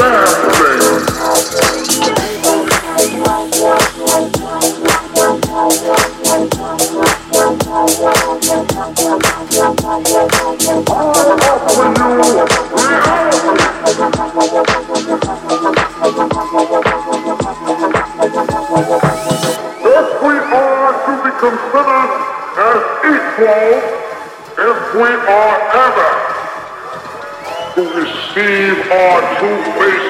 love. Receive our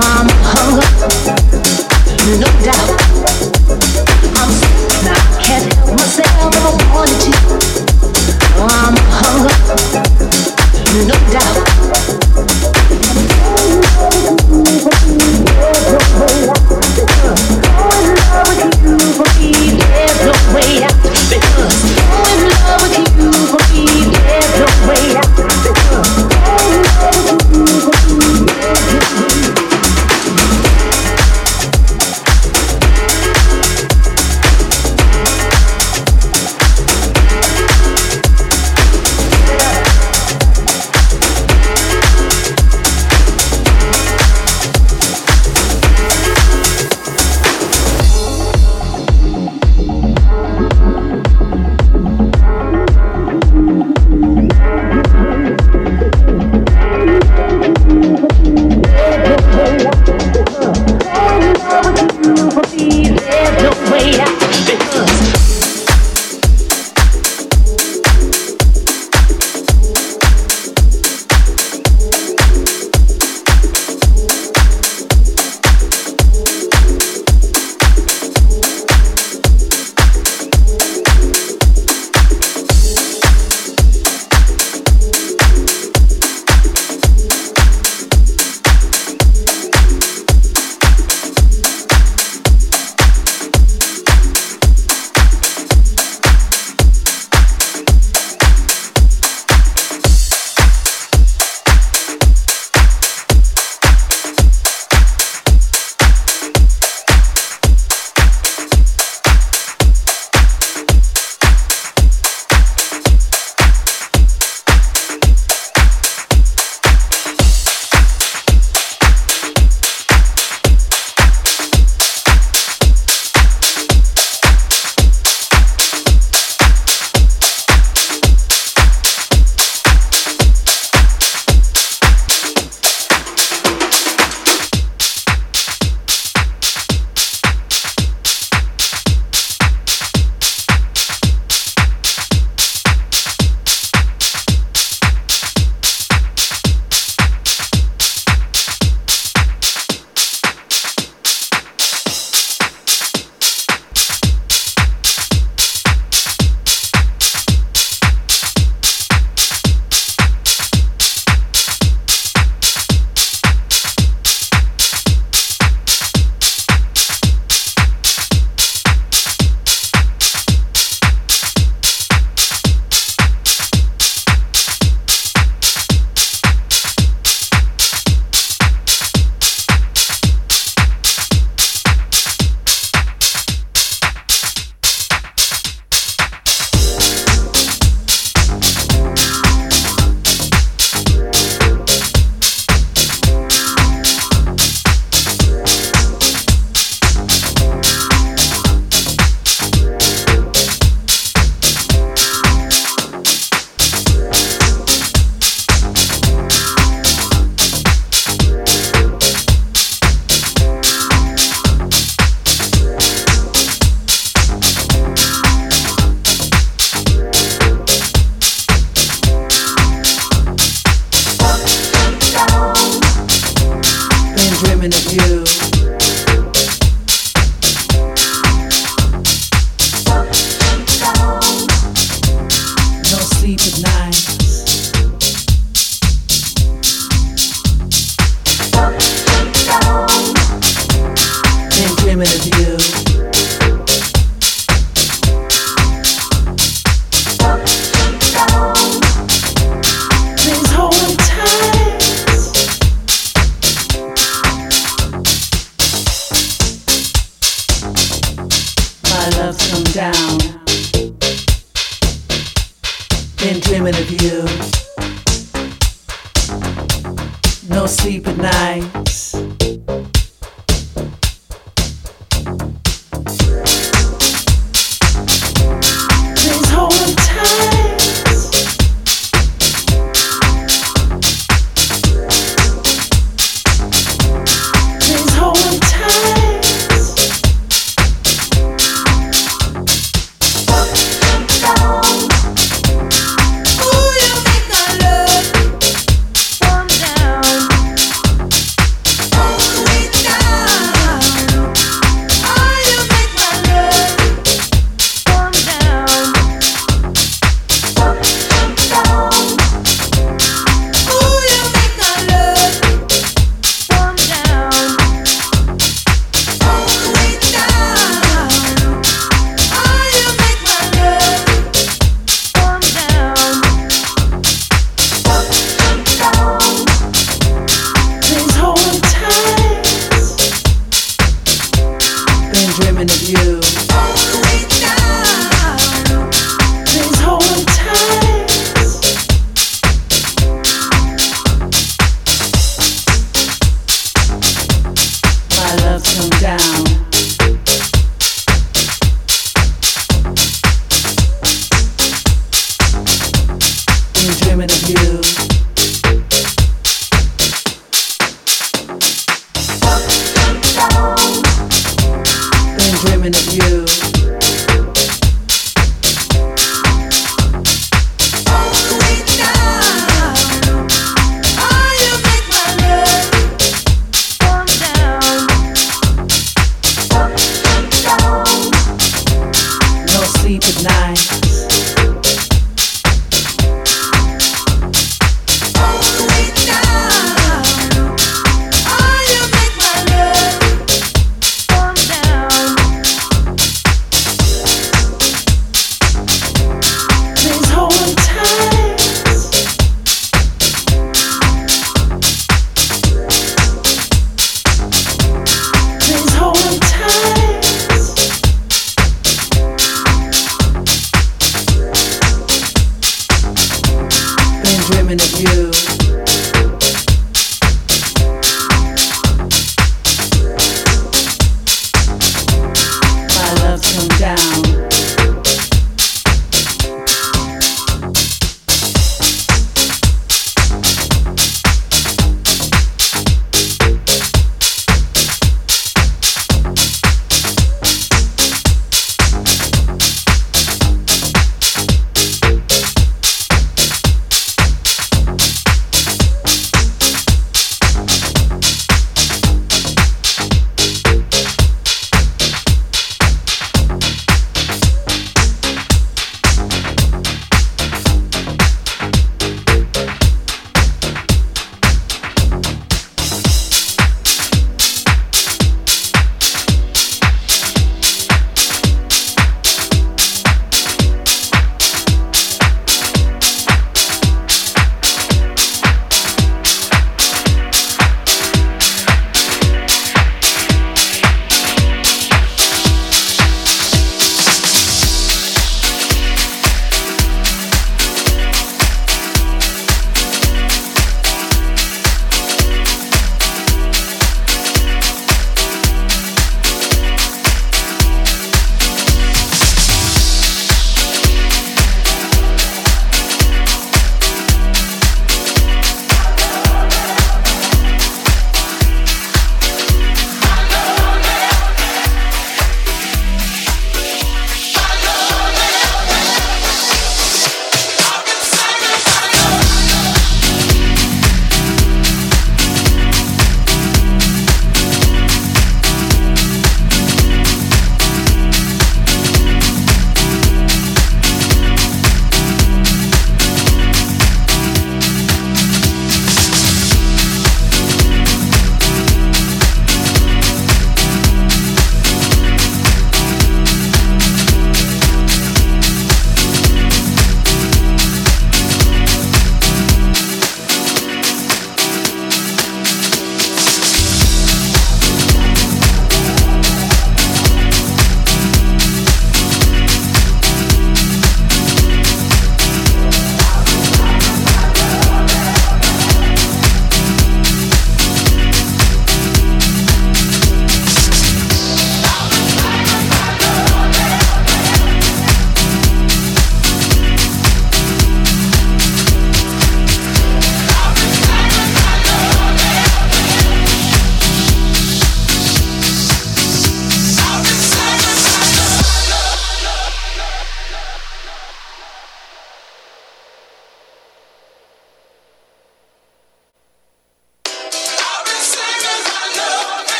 I'm hung up. no doubt.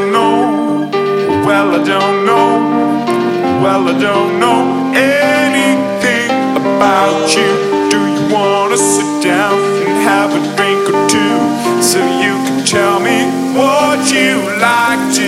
don't know. Well, I don't know. Well, I don't know anything about you. Do you wanna sit down and have a drink or two so you can tell me what you like to?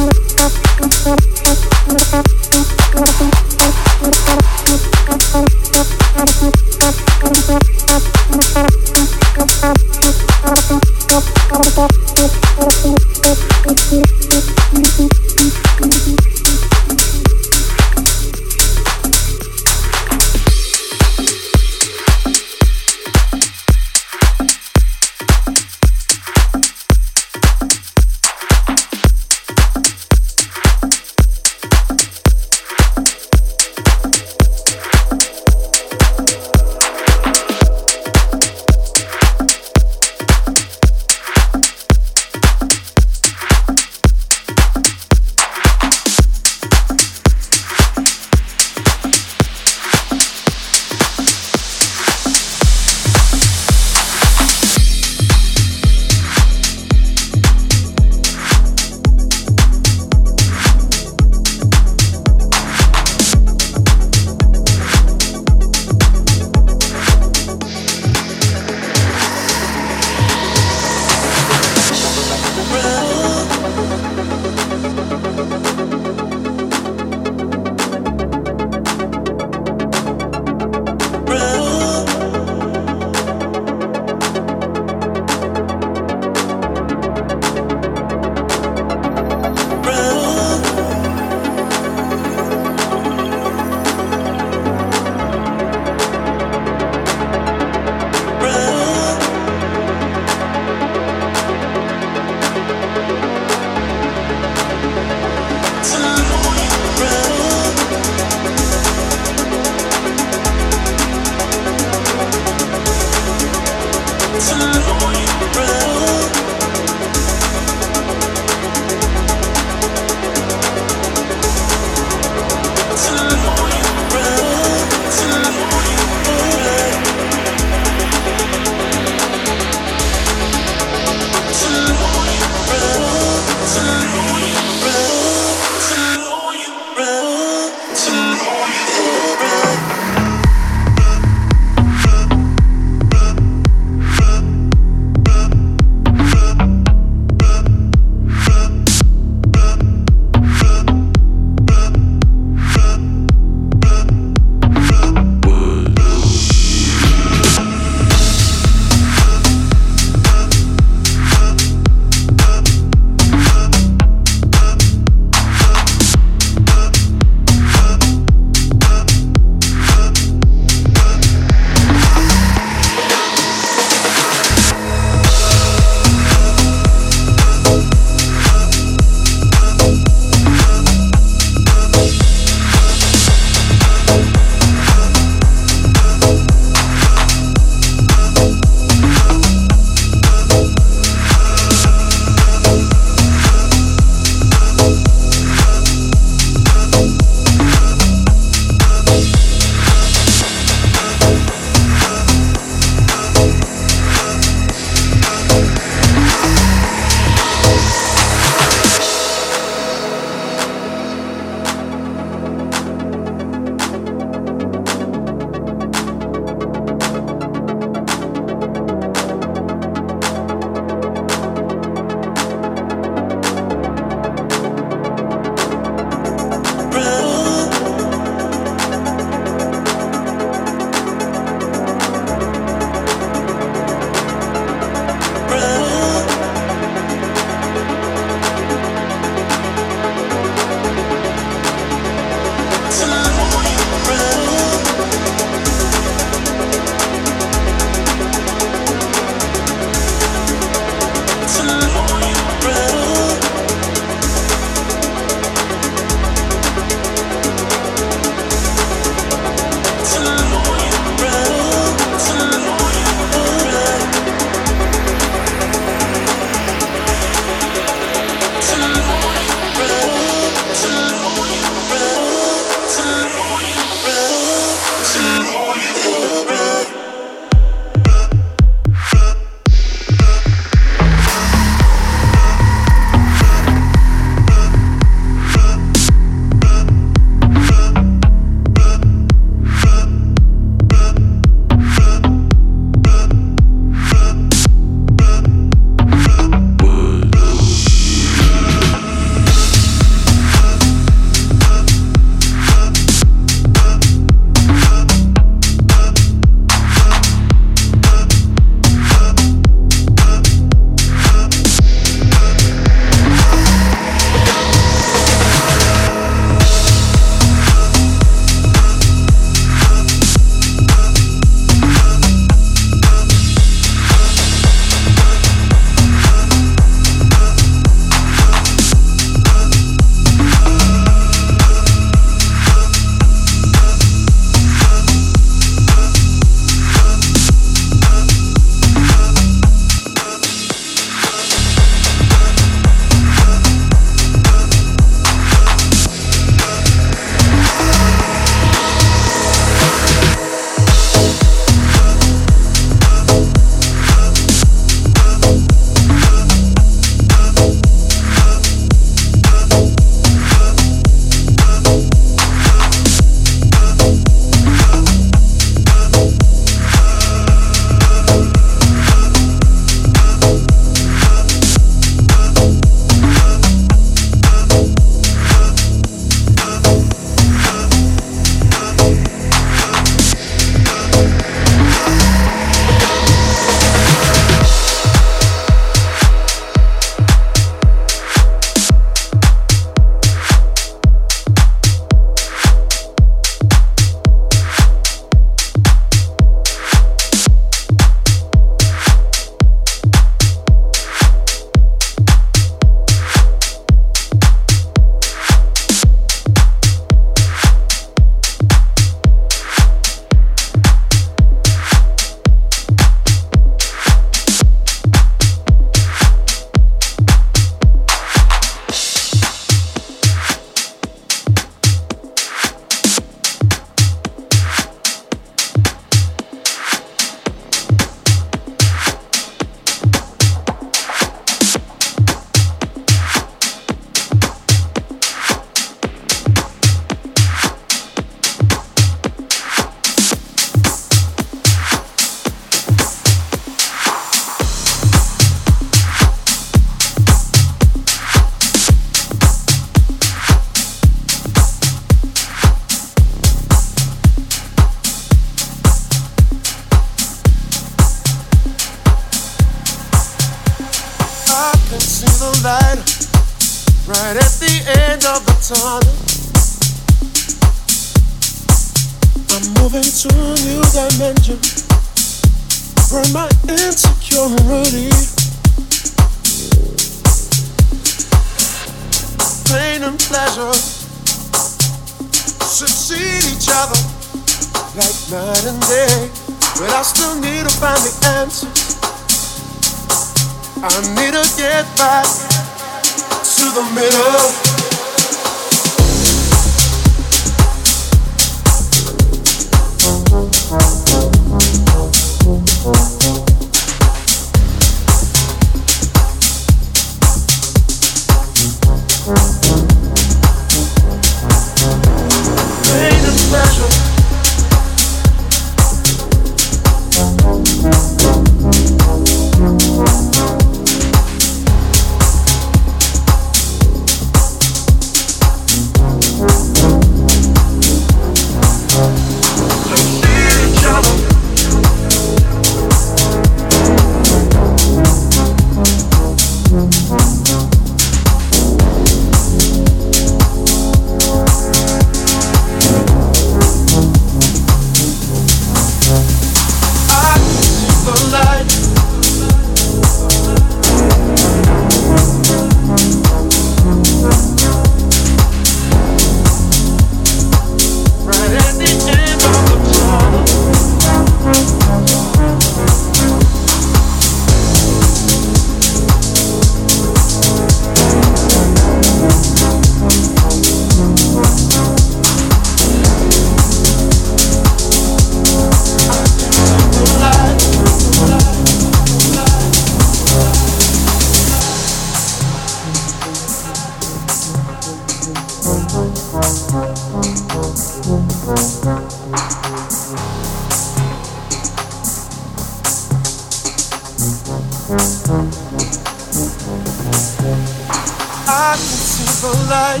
I can see the light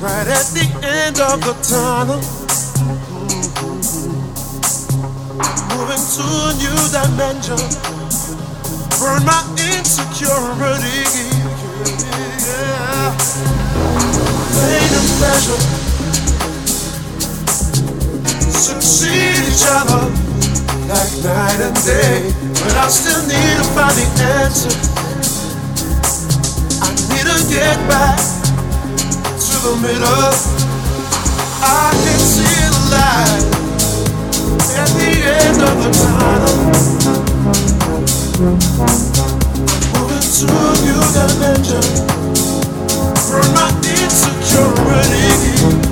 right at the end of the tunnel. Moving to a new dimension. Burn my insecurity. Pain and pleasure succeed each other like night and day. But I still need to find the answer. I need to get back to the middle. I can see the light at the end of the tunnel. Moving to a new dimension from my insecurity.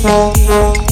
Thank